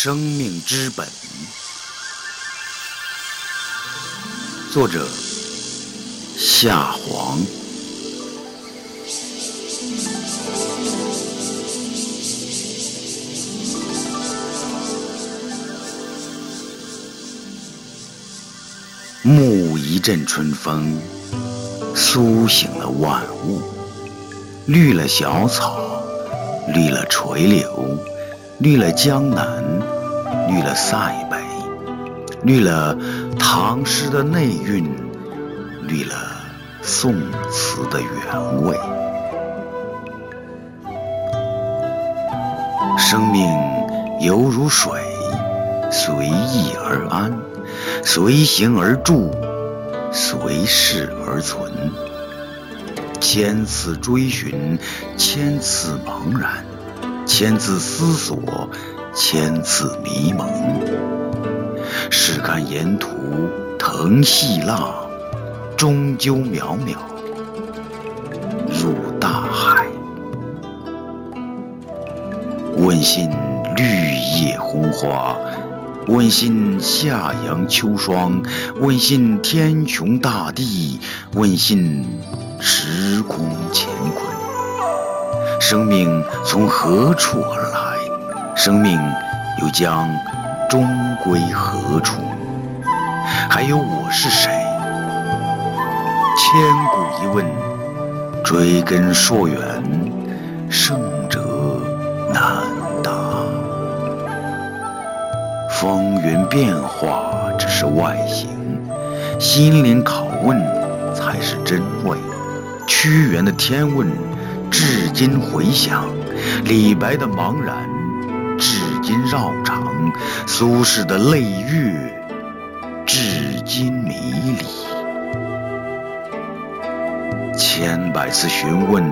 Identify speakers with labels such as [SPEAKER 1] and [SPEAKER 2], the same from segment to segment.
[SPEAKER 1] 生命之本，作者夏黄。沐一阵春风，苏醒了万物，绿了小草，绿了垂柳。绿了江南，绿了塞北，绿了唐诗的内蕴，绿了宋词的原味。生命犹如水，随意而安，随行而住，随事而存。千次追寻，千次茫然。千次思索，千次迷蒙。试看沿途藤细浪，终究渺渺入大海。问心绿叶红花，问心夏阳秋霜，问心天穹大地，问心时空乾坤。生命从何处而来？生命又将终归何处？还有我是谁？千古一问，追根溯源，胜者难答。风云变化只是外形，心灵拷问才是真味。屈原的天问。至今回想，李白的茫然；至今绕肠，苏轼的泪月；至今迷离。千百次询问，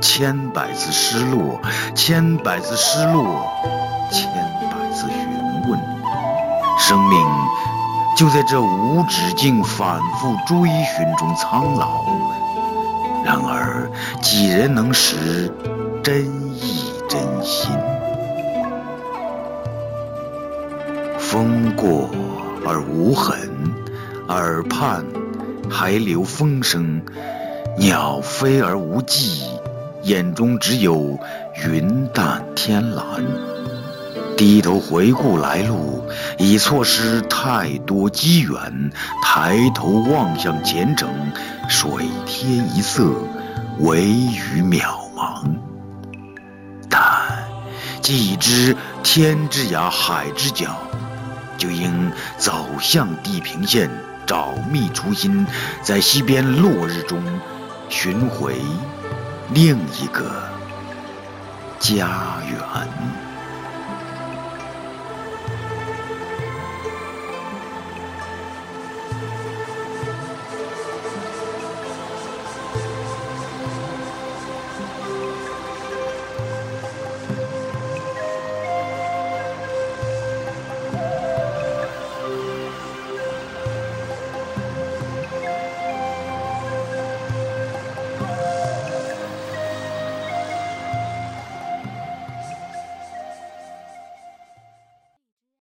[SPEAKER 1] 千百次失落，千百次失落，千百次询问。生命就在这无止境、反复追寻中苍老。几人能识真意真心？风过而无痕，耳畔还留风声；鸟飞而无迹，眼中只有云淡天蓝。低头回顾来路，已错失太多机缘；抬头望向前程，水天一色，惟余渺茫。但既知天之涯，海之角，就应走向地平线，找觅初心，在西边落日中寻回另一个家园。